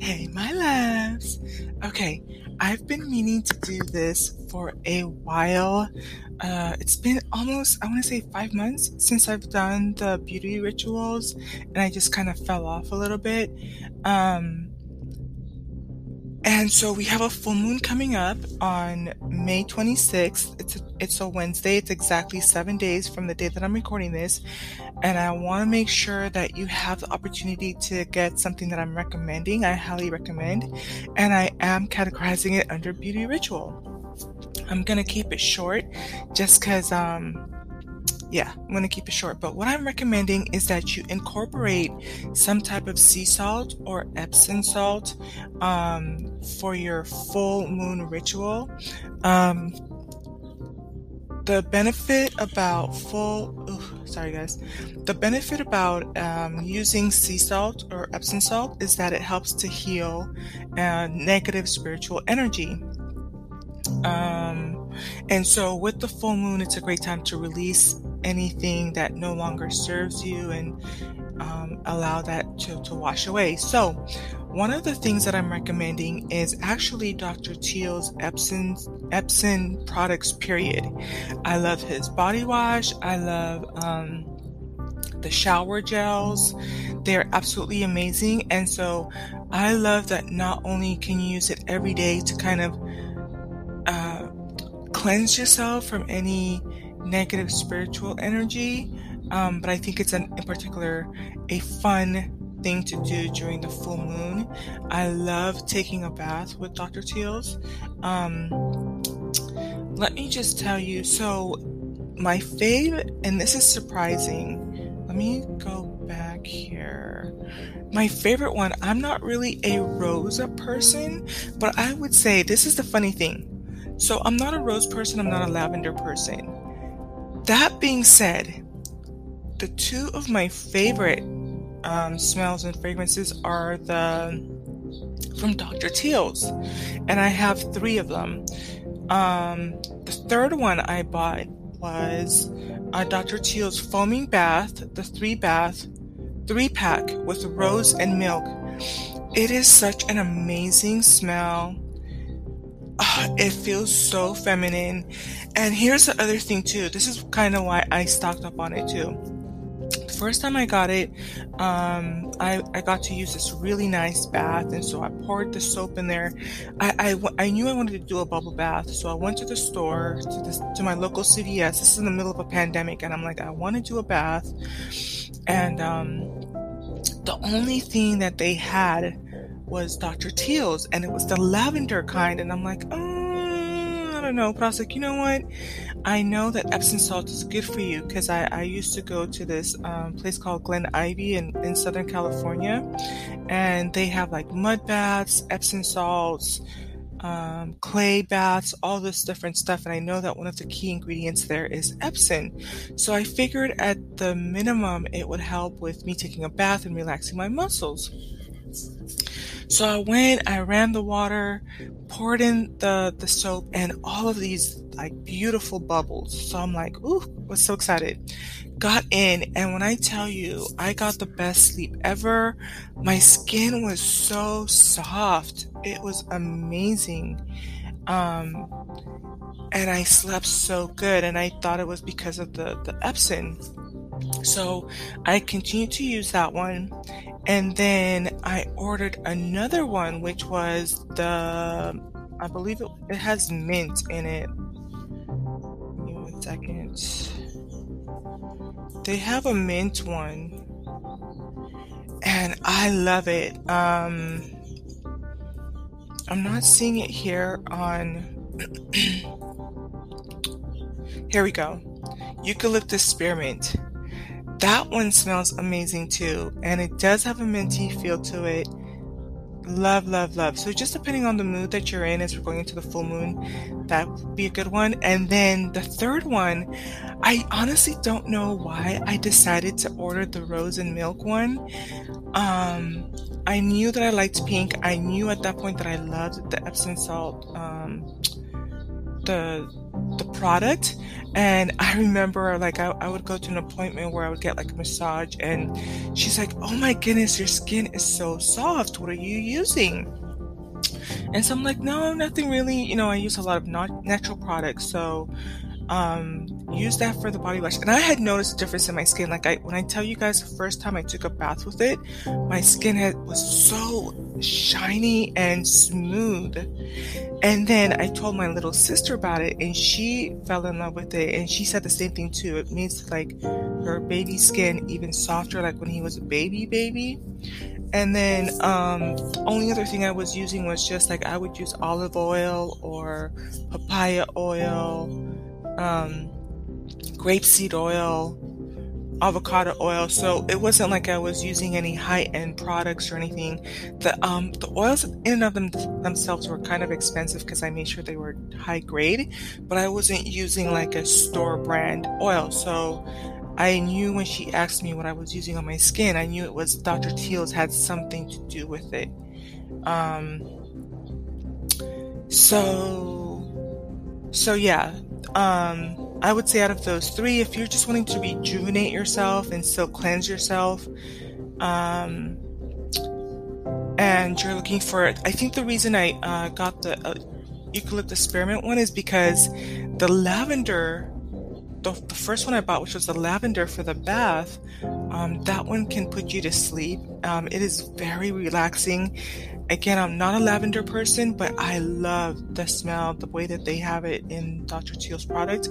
Hey, my loves. Okay, I've been meaning to do this for a while. Uh, it's been almost, I want to say, five months since I've done the beauty rituals, and I just kind of fell off a little bit. Um, and so we have a full moon coming up on May 26th. It's a, it's a Wednesday. It's exactly seven days from the day that I'm recording this. And I want to make sure that you have the opportunity to get something that I'm recommending. I highly recommend. And I am categorizing it under beauty ritual. I'm to keep it short just because, um, yeah, I'm to keep it short. But what I'm recommending is that you incorporate some type of sea salt or Epsom salt um, for your full moon ritual. Um, the benefit about full, ugh, sorry guys, the benefit about um, using sea salt or Epsom salt is that it helps to heal uh, negative spiritual energy. Um, and so with the full moon, it's a great time to release anything that no longer serves you and um, allow that to, to wash away. So, one of the things that I'm recommending is actually Dr. Teal's Epsom, Epsom products, period. I love his body wash. I love um, the shower gels. They're absolutely amazing. And so I love that not only can you use it every day to kind of uh, cleanse yourself from any negative spiritual energy. Um, but I think it's an, in particular a fun thing to do during the full moon. I love taking a bath with Dr. Teals. Um, let me just tell you so, my favorite, and this is surprising. Let me go back here. My favorite one, I'm not really a rose person, but I would say this is the funny thing. So, I'm not a rose person, I'm not a lavender person. That being said, the two of my favorite um, smells and fragrances are the from Dr. Teal's, and I have three of them. Um, the third one I bought was uh, Dr. Teal's foaming bath, the three bath, three pack with rose and milk. It is such an amazing smell. Uh, it feels so feminine. And here's the other thing too. This is kind of why I stocked up on it too. First time I got it, um, I, I got to use this really nice bath, and so I poured the soap in there. I, I, I knew I wanted to do a bubble bath, so I went to the store to this to my local CVS. This is in the middle of a pandemic, and I'm like, I want to do a bath, and um, the only thing that they had was Dr. Teal's, and it was the lavender kind, and I'm like, oh Know. But I was like, you know what? I know that Epsom salt is good for you because I, I used to go to this um, place called Glen Ivy in, in Southern California, and they have like mud baths, Epsom salts, um, clay baths, all this different stuff. And I know that one of the key ingredients there is Epsom. So I figured at the minimum it would help with me taking a bath and relaxing my muscles. So I went, I ran the water, poured in the, the soap and all of these like beautiful bubbles. So I'm like, ooh, was so excited. Got in and when I tell you I got the best sleep ever, my skin was so soft. It was amazing. Um, and I slept so good and I thought it was because of the, the Epsom. So I continued to use that one and then I ordered another one, which was the, I believe it, it has mint in it. Give me one second. They have a mint one, and I love it. Um, I'm not seeing it here on. here we go. Eucalyptus spearmint. That one smells amazing too, and it does have a minty feel to it. Love, love, love. So just depending on the mood that you're in as we're going into the full moon, that would be a good one. And then the third one, I honestly don't know why I decided to order the rose and milk one. Um, I knew that I liked pink. I knew at that point that I loved the Epsom salt, um, the the product. And I remember like I, I would go to an appointment where I would get like a massage and she's like, Oh my goodness, your skin is so soft. What are you using? And so I'm like, no, nothing really. You know, I use a lot of not natural products. So um, use that for the body wash. And I had noticed a difference in my skin. Like I, when I tell you guys the first time I took a bath with it, my skin had, was so shiny and smooth. And then I told my little sister about it and she fell in love with it. And she said the same thing too. It makes like her baby skin even softer, like when he was a baby baby. And then, um, only other thing I was using was just like I would use olive oil or papaya oil um, grapeseed oil, avocado oil. So it wasn't like I was using any high end products or anything. The um, the oils in and of them themselves were kind of expensive because I made sure they were high grade, but I wasn't using like a store brand oil. So I knew when she asked me what I was using on my skin, I knew it was Dr. Teal's had something to do with it. Um, so, so yeah, um, I would say out of those three, if you're just wanting to rejuvenate yourself and still cleanse yourself, um, and you're looking for, I think the reason I uh, got the uh, eucalyptus spearmint one is because the lavender, the, the, first one I bought, which was the lavender for the bath, um, that one can put you to sleep. Um, it is very relaxing again, I'm not a lavender person, but I love the smell, the way that they have it in Dr. Teal's product.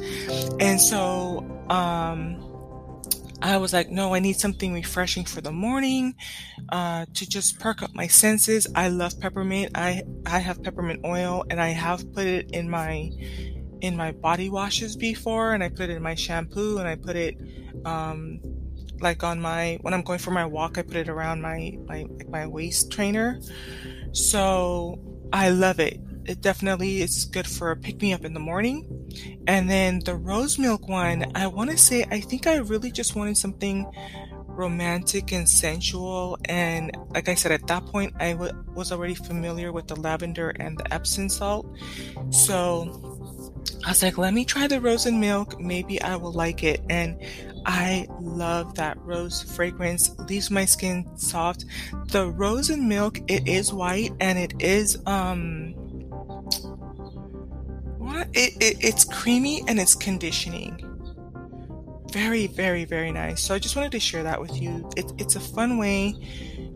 And so, um, I was like, no, I need something refreshing for the morning, uh, to just perk up my senses. I love peppermint. I, I have peppermint oil and I have put it in my, in my body washes before and I put it in my shampoo and I put it, um, like on my when I'm going for my walk, I put it around my my my waist trainer. So I love it. It definitely is good for a pick me up in the morning. And then the rose milk one, I want to say I think I really just wanted something romantic and sensual. And like I said, at that point, I w- was already familiar with the lavender and the Epsom salt. So I was like, let me try the rose and milk. Maybe I will like it. And I love that rose fragrance. Leaves my skin soft. The rose and milk, it is white and it is um what it, it it's creamy and it's conditioning. Very, very, very nice. So I just wanted to share that with you. It, it's a fun way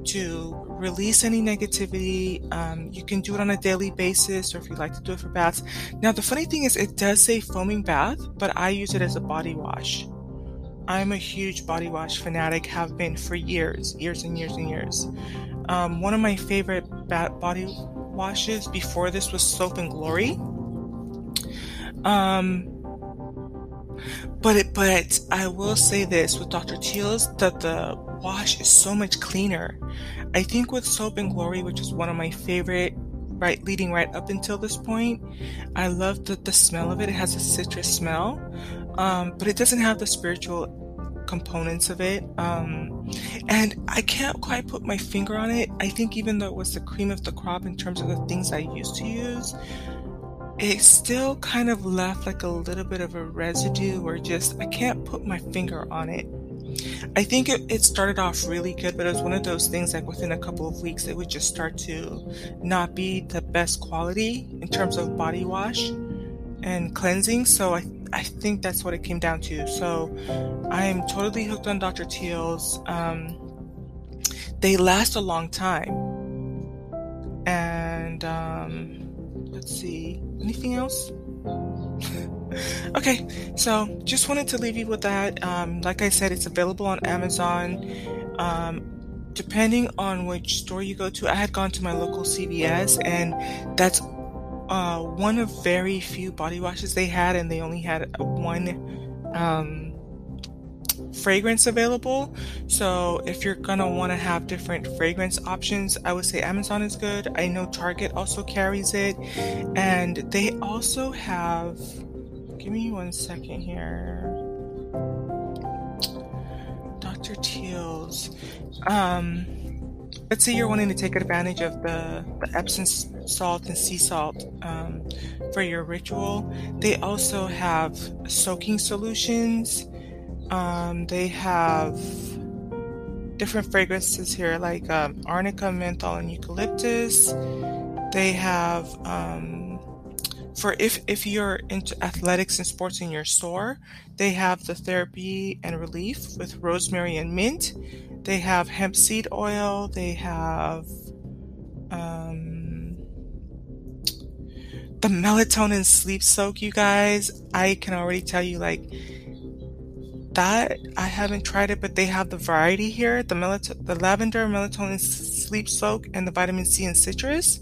to release any negativity. Um, you can do it on a daily basis, or if you like to do it for baths. Now, the funny thing is, it does say foaming bath, but I use it as a body wash. I'm a huge body wash fanatic, have been for years, years and years and years. Um, one of my favorite body washes before this was Soap and Glory. Um, but it, but I will say this with Dr. Teal's that the wash is so much cleaner. I think with Soap and Glory, which is one of my favorite right leading right up until this point. I love the, the smell of it. It has a citrus smell, um, but it doesn't have the spiritual components of it. Um, and I can't quite put my finger on it. I think even though it was the cream of the crop in terms of the things I used to use, it still kind of left like a little bit of a residue or just, I can't put my finger on it. I think it, it, started off really good, but it was one of those things like within a couple of weeks, it would just start to not be the best quality in terms of body wash and cleansing. So I, I think that's what it came down to. So I am totally hooked on Dr. Teal's. Um, they last a long time. And um, let's see, anything else? okay, so just wanted to leave you with that. Um, like I said, it's available on Amazon. Um, depending on which store you go to, I had gone to my local CVS, and that's uh, one of very few body washes they had, and they only had one um, fragrance available. So if you're gonna want to have different fragrance options, I would say Amazon is good. I know Target also carries it, and they also have. Give me one second here. Dr. Teal's. Um, let's say you're wanting to take advantage of the, the Epsom salt and sea salt um, for your ritual, they also have soaking solutions. Um, they have different fragrances here, like um, arnica, menthol, and eucalyptus. They have um, for if if you're into athletics and sports in your store, they have the therapy and relief with rosemary and mint. They have hemp seed oil. They have um, the melatonin sleep soak. You guys, I can already tell you like that I haven't tried it, but they have the variety here: the melat- the lavender melatonin sleep soak and the vitamin C and citrus.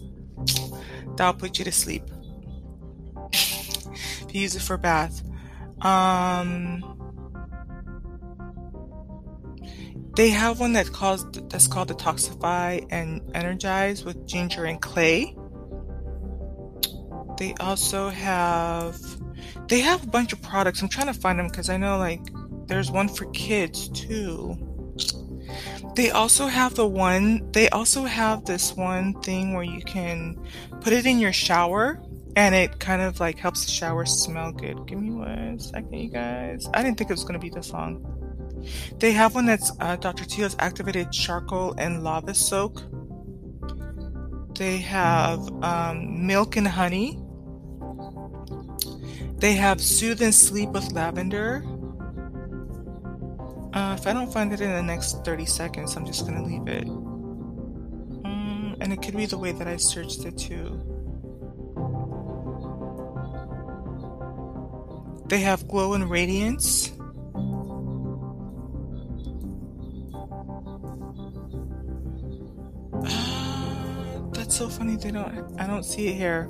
That'll put you to sleep. if you use it for bath. Um, they have one that calls that's called Detoxify and Energize with ginger and clay. They also have they have a bunch of products. I'm trying to find them because I know like there's one for kids too. They also have the one, they also have this one thing where you can put it in your shower and it kind of like helps the shower smell good. Give me one second, you guys. I didn't think it was to be this long. They have one that's uh, Dr. Teal's activated charcoal and lava soak. They have um, milk and honey. They have soothe and sleep with lavender. Uh, if I don't find it in the next 30 seconds, I'm just going to leave it. Um, and it could be the way that I searched it too. They have glow and radiance. So funny. They don't. I don't see it here.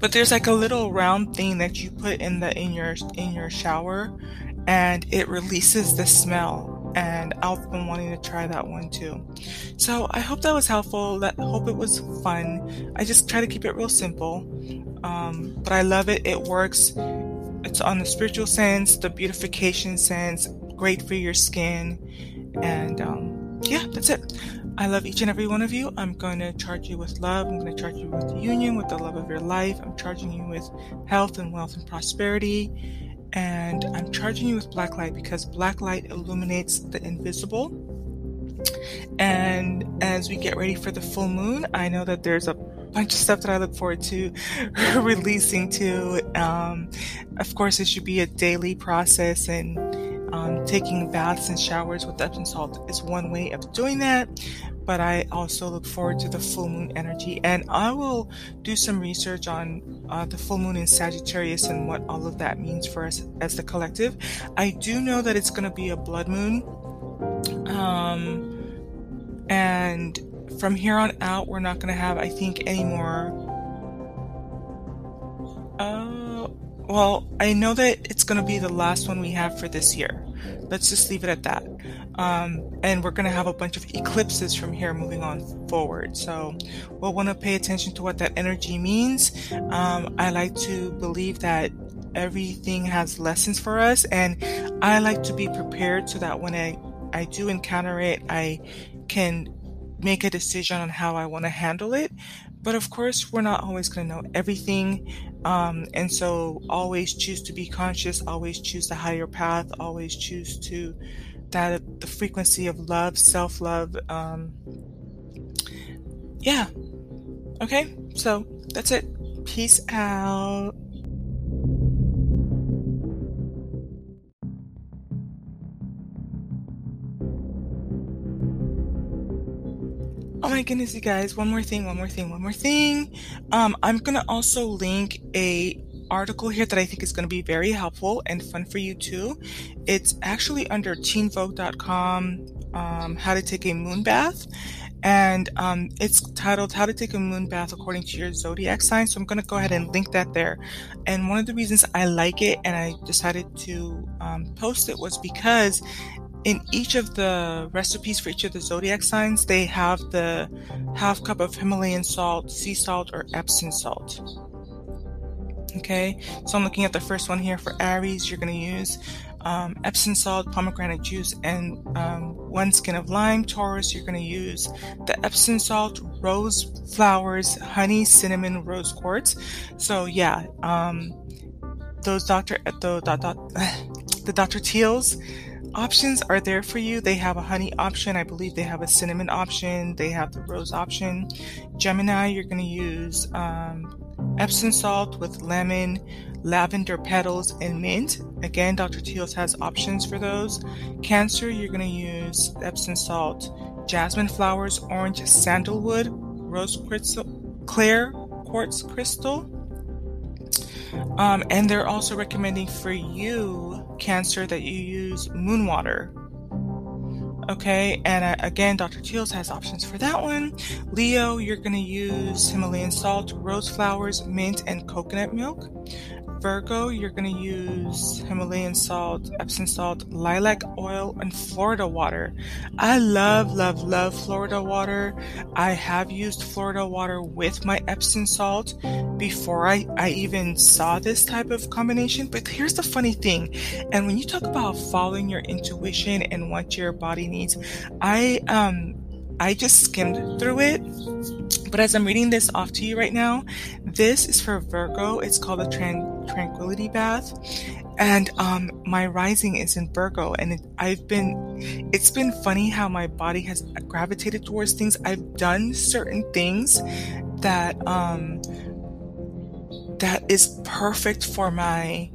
But there's like a little round thing that you put in the in your in your shower, and it releases the smell. And I've been wanting to try that one too. So I hope that was helpful. That hope it was fun. I just try to keep it real simple, um, but I love it. It works. It's on the spiritual sense, the beautification sense, great for your skin, and um, yeah, that's it. I love each and every one of you. I'm going to charge you with love. I'm going to charge you with union, with the love of your life. I'm charging you with health and wealth and prosperity and I'm charging you with black light because black light illuminates the invisible. And as we get ready for the full moon, I know that there's a bunch of stuff that I look forward to releasing to. Um, of course, it should be a daily process, and um, taking baths and showers with Epsom salt is one way of doing that but I also look forward to the full moon energy. And I will do some research on uh, the full moon in Sagittarius and what all of that means for us as the collective. I do know that it's going to be a blood moon. Um, and from here on out, we're not going to have, I think, any more. Uh, well, I know that it's going to be the last one we have for this year. Let's just leave it at that. Um, and we're going to have a bunch of eclipses from here moving on forward. So we'll want to pay attention to what that energy means. Um, I like to believe that everything has lessons for us, and I like to be prepared so that when I, I do encounter it, I can make a decision on how I want to handle it. But of course, we're not always going to know everything. Um, and so always choose to be conscious, always choose the higher path, always choose to that the frequency of love, self love. Um, yeah. Okay. So that's it. Peace out. My goodness, you guys! One more thing, one more thing, one more thing. Um, I'm gonna also link a article here that I think is going to be very helpful and fun for you too. It's actually under teenvogue.com, um, how to take a moon bath. And um, it's titled How to Take a Moon Bath According to Your Zodiac Sign. So I'm going to go ahead and link that there. And one of the reasons I like it and I decided to um, post it was because in each of the recipes for each of the zodiac signs, they have the half cup of Himalayan salt, sea salt, or Epsom salt. Okay, so I'm looking at the first one here for Aries. You're going to use um, Epsom salt, pomegranate juice, and um, one skin of lime. Taurus, you're going to use the Epsom salt, rose flowers, honey, cinnamon, rose quartz. So yeah, um, those Dr. The, Dr. Teal's options are there for you. They have a honey option. I believe they have a cinnamon option. They have the rose option. Gemini, you're going to use um, Epsom salt with lemon, lavender petals, and mint. Again, Dr. Teal's has options for those. Cancer, you're going to use Epsom salt, jasmine flowers, orange sandalwood, rose crystal, clear quartz crystal. Um, and they're also recommending for you, Cancer, that you use moon water. Okay, and uh, again, Dr. Teal's has options for that one. Leo, you're going to use Himalayan salt, rose flowers, mint, and coconut milk. Virgo, you're going to use Himalayan salt, Epsom salt, lilac oil, and Florida water. I love, love, love Florida water. I have used Florida water with my Epsom salt before I, I even saw this type of combination. But here's the funny thing. And when you talk about following your intuition and what your body needs, I, um, I just skimmed through it but as I'm reading this off to you right now, this is for Virgo. It's called the tran- tranquility bath. And um, my rising is in Virgo, and it, I've been, it's been funny how my body has gravitated towards things. I've done certain things that, um, that is perfect for my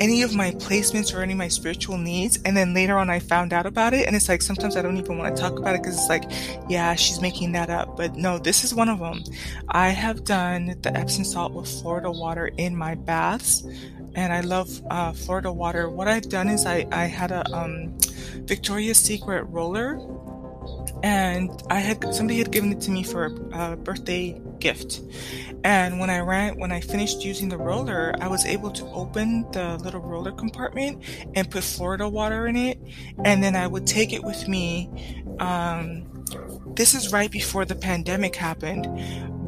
any of my placements or any of my spiritual needs. And then later on, I found out about it. And it's like sometimes I don't even want to talk about it because it's like, yeah, she's making that up. But no, this is one of them. I have done the Epsom salt with Florida water in my baths. And I love uh, Florida water. What I've done is I, I had a um, Victoria's Secret roller and I had somebody had given it to me for a, a, birthday gift. And when I ran, when I finished using the roller, I was able to open the little roller compartment and put Florida water in it, and then I would take it with me. Um, this is right before the pandemic happened,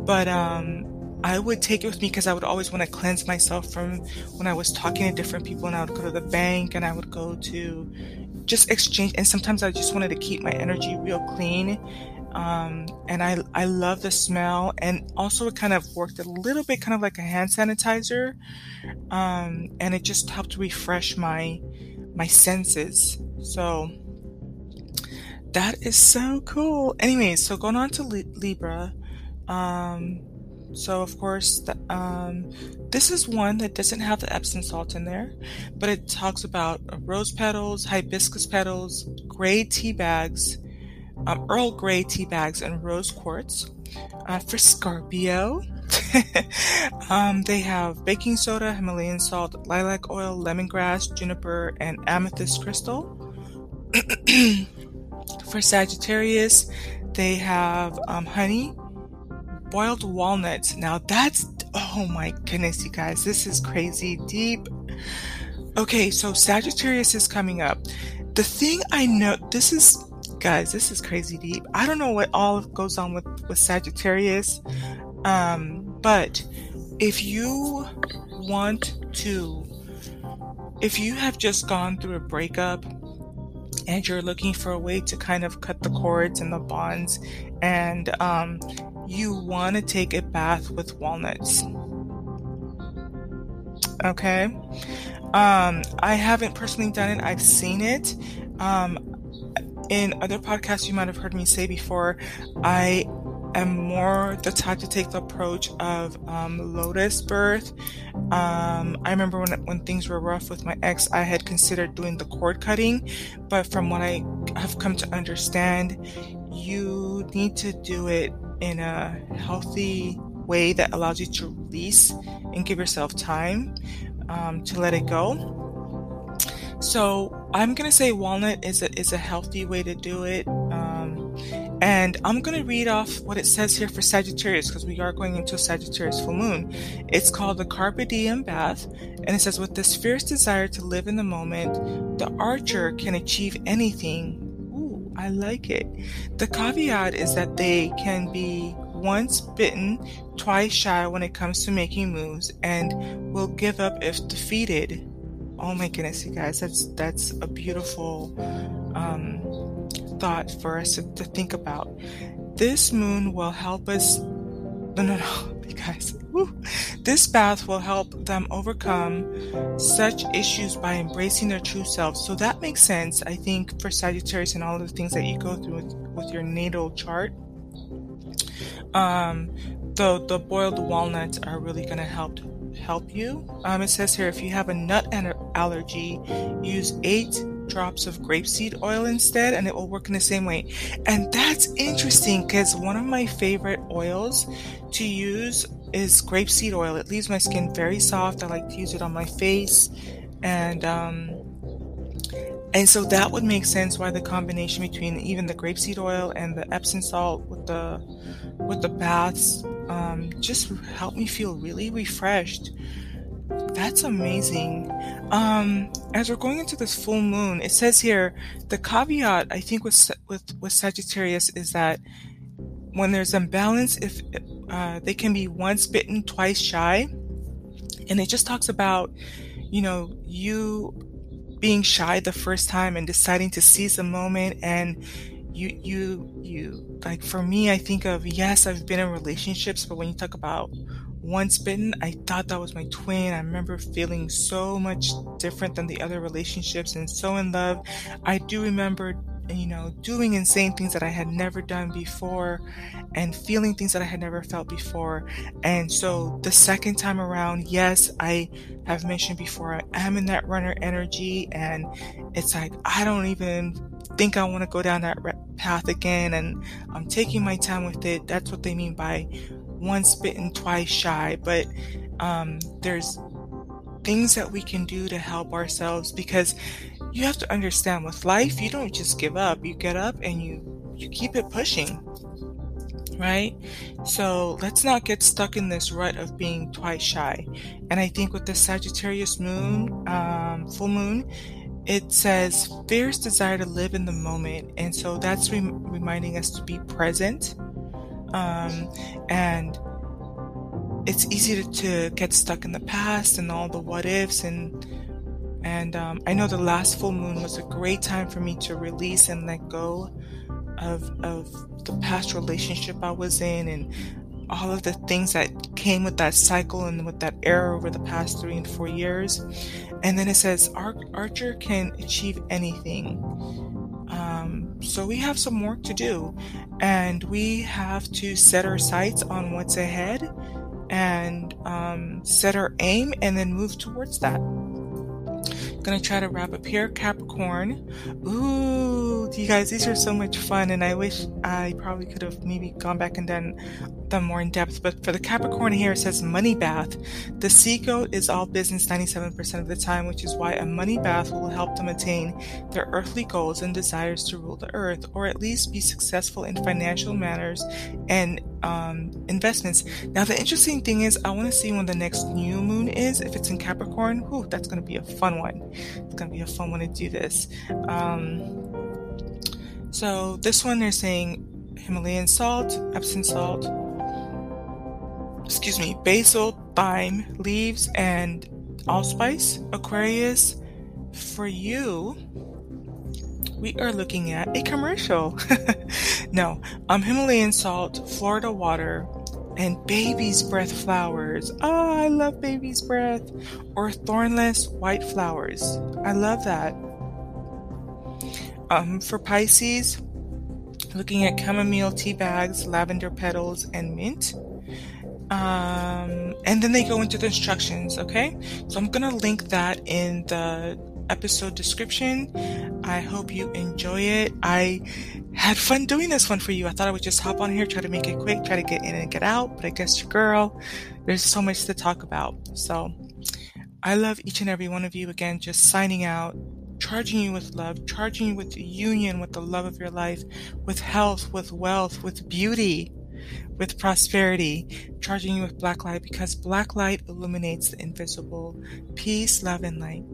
but um, I would take it with me because I would always want to cleanse myself from when I was talking to different people, and I would go to the bank and I would go to just exchange. And sometimes I just wanted to keep my energy real clean. Um, and I, I love the smell. And also, it kind of worked a little bit kind of like a hand sanitizer. Um, and it just helped refresh my, my senses. So that is so cool. Anyway, so going on to Libra. Um, so of course, the, um, this is one that doesn't have the Epsom salt in there, but it talks about rose petals, hibiscus petals, gray tea bags, um, Earl Grey tea bags, and rose quartz. Uh, for Scorpio, um, they have baking soda, Himalayan salt, lilac oil, lemongrass, juniper, and amethyst crystal. for Sagittarius, they have um, honey, boiled walnuts. Now that's, oh my goodness, you guys, this is crazy deep. Okay, so Sagittarius is coming up. The thing I know, this is, guys, this is crazy deep. I don't know what all goes on with, with Sagittarius. Um, but if you want to, if you have just gone through a breakup and you're looking for a way to kind of cut the cords and the bonds and um, you want to take a bath with walnuts. Okay. Um, I haven't personally done it. I've seen it. Um, in other podcasts, you might have heard me say before, I am more the type to take the approach of um, lotus birth. Um, I remember when when things were rough with my ex, I had considered doing the cord cutting, but from what I have come to understand, you need to do it in a healthy way that allows you to release and give yourself time um, to let it go. So I'm gonna say walnut is a is a healthy way to do it. Um, and I'm gonna read off what it says here for Sagittarius because we are going into a Sagittarius full moon. It's called the Carpe Diem Bath, and it says with this fierce desire to live in the moment, the archer can achieve anything Ooh, I like it. The caveat is that they can be once bitten, twice shy when it comes to making moves, and will give up if defeated. Oh my goodness, you guys, that's that's a beautiful um, thought for us to, to think about. This moon will help us. No, no, no, you guys. Woo. This bath will help them overcome such issues by embracing their true selves. So that makes sense, I think, for Sagittarius and all the things that you go through with, with your natal chart. Um, the the boiled walnuts are really going to help help you. Um, it says here if you have a nut allergy, use eight drops of grapeseed oil instead, and it will work in the same way. And that's interesting because one of my favorite oils to use is grapeseed oil. It leaves my skin very soft. I like to use it on my face, and um, and so that would make sense why the combination between even the grapeseed oil and the Epsom salt with the with the baths um, just helped me feel really refreshed. That's amazing. Um, as we're going into this full moon, it says here the caveat I think with with with Sagittarius is that when there's imbalance, if uh, they can be once bitten, twice shy, and it just talks about you know you being shy the first time and deciding to seize the moment and you you you like for me i think of yes i've been in relationships but when you talk about once bitten i thought that was my twin i remember feeling so much different than the other relationships and so in love i do remember you know, doing insane things that I had never done before and feeling things that I had never felt before. And so the second time around, yes, I have mentioned before, I am in that runner energy and it's like, I don't even think I want to go down that path again. And I'm taking my time with it. That's what they mean by once bitten, twice shy. But um, there's things that we can do to help ourselves because you have to understand with life you don't just give up you get up and you you keep it pushing right so let's not get stuck in this rut of being twice shy and i think with the sagittarius moon um, full moon it says fierce desire to live in the moment and so that's re- reminding us to be present um, and it's easy to, to get stuck in the past and all the what ifs and and um, I know the last full moon was a great time for me to release and let go of of the past relationship I was in and all of the things that came with that cycle and with that error over the past three and four years. And then it says Ar- Archer can achieve anything. Um, so we have some work to do, and we have to set our sights on what's ahead and um, set our aim and then move towards that. Gonna try to wrap up here. Capricorn. Ooh, you guys, these are so much fun, and I wish I probably could have maybe gone back and done them more in depth. But for the Capricorn here, it says money bath. The sea goat is all business 97% of the time, which is why a money bath will help them attain their earthly goals and desires to rule the earth, or at least be successful in financial matters and um, investments. Now, the interesting thing is, I want to see when the next new moon is. If it's in Capricorn, whew, that's going to be a fun one. It's going to be a fun one to do this. Um, so, this one they're saying Himalayan salt, Epsom salt, excuse me, basil, thyme, leaves, and allspice. Aquarius, for you, we are looking at a commercial. no, um, Himalayan salt, Florida water, and baby's breath flowers. Oh, I love baby's breath. Or thornless white flowers. I love that. Um, for Pisces, looking at chamomile tea bags, lavender petals, and mint. Um, and then they go into the instructions, okay? So I'm going to link that in the episode description. I hope you enjoy it. I had fun doing this one for you. I thought I would just hop on here, try to make it quick, try to get in and get out, but I guess your girl, there's so much to talk about. So I love each and every one of you. Again, just signing out, charging you with love, charging you with union, with the love of your life, with health, with wealth, with beauty with prosperity, charging you with black light because black light illuminates the invisible. Peace, love, and light.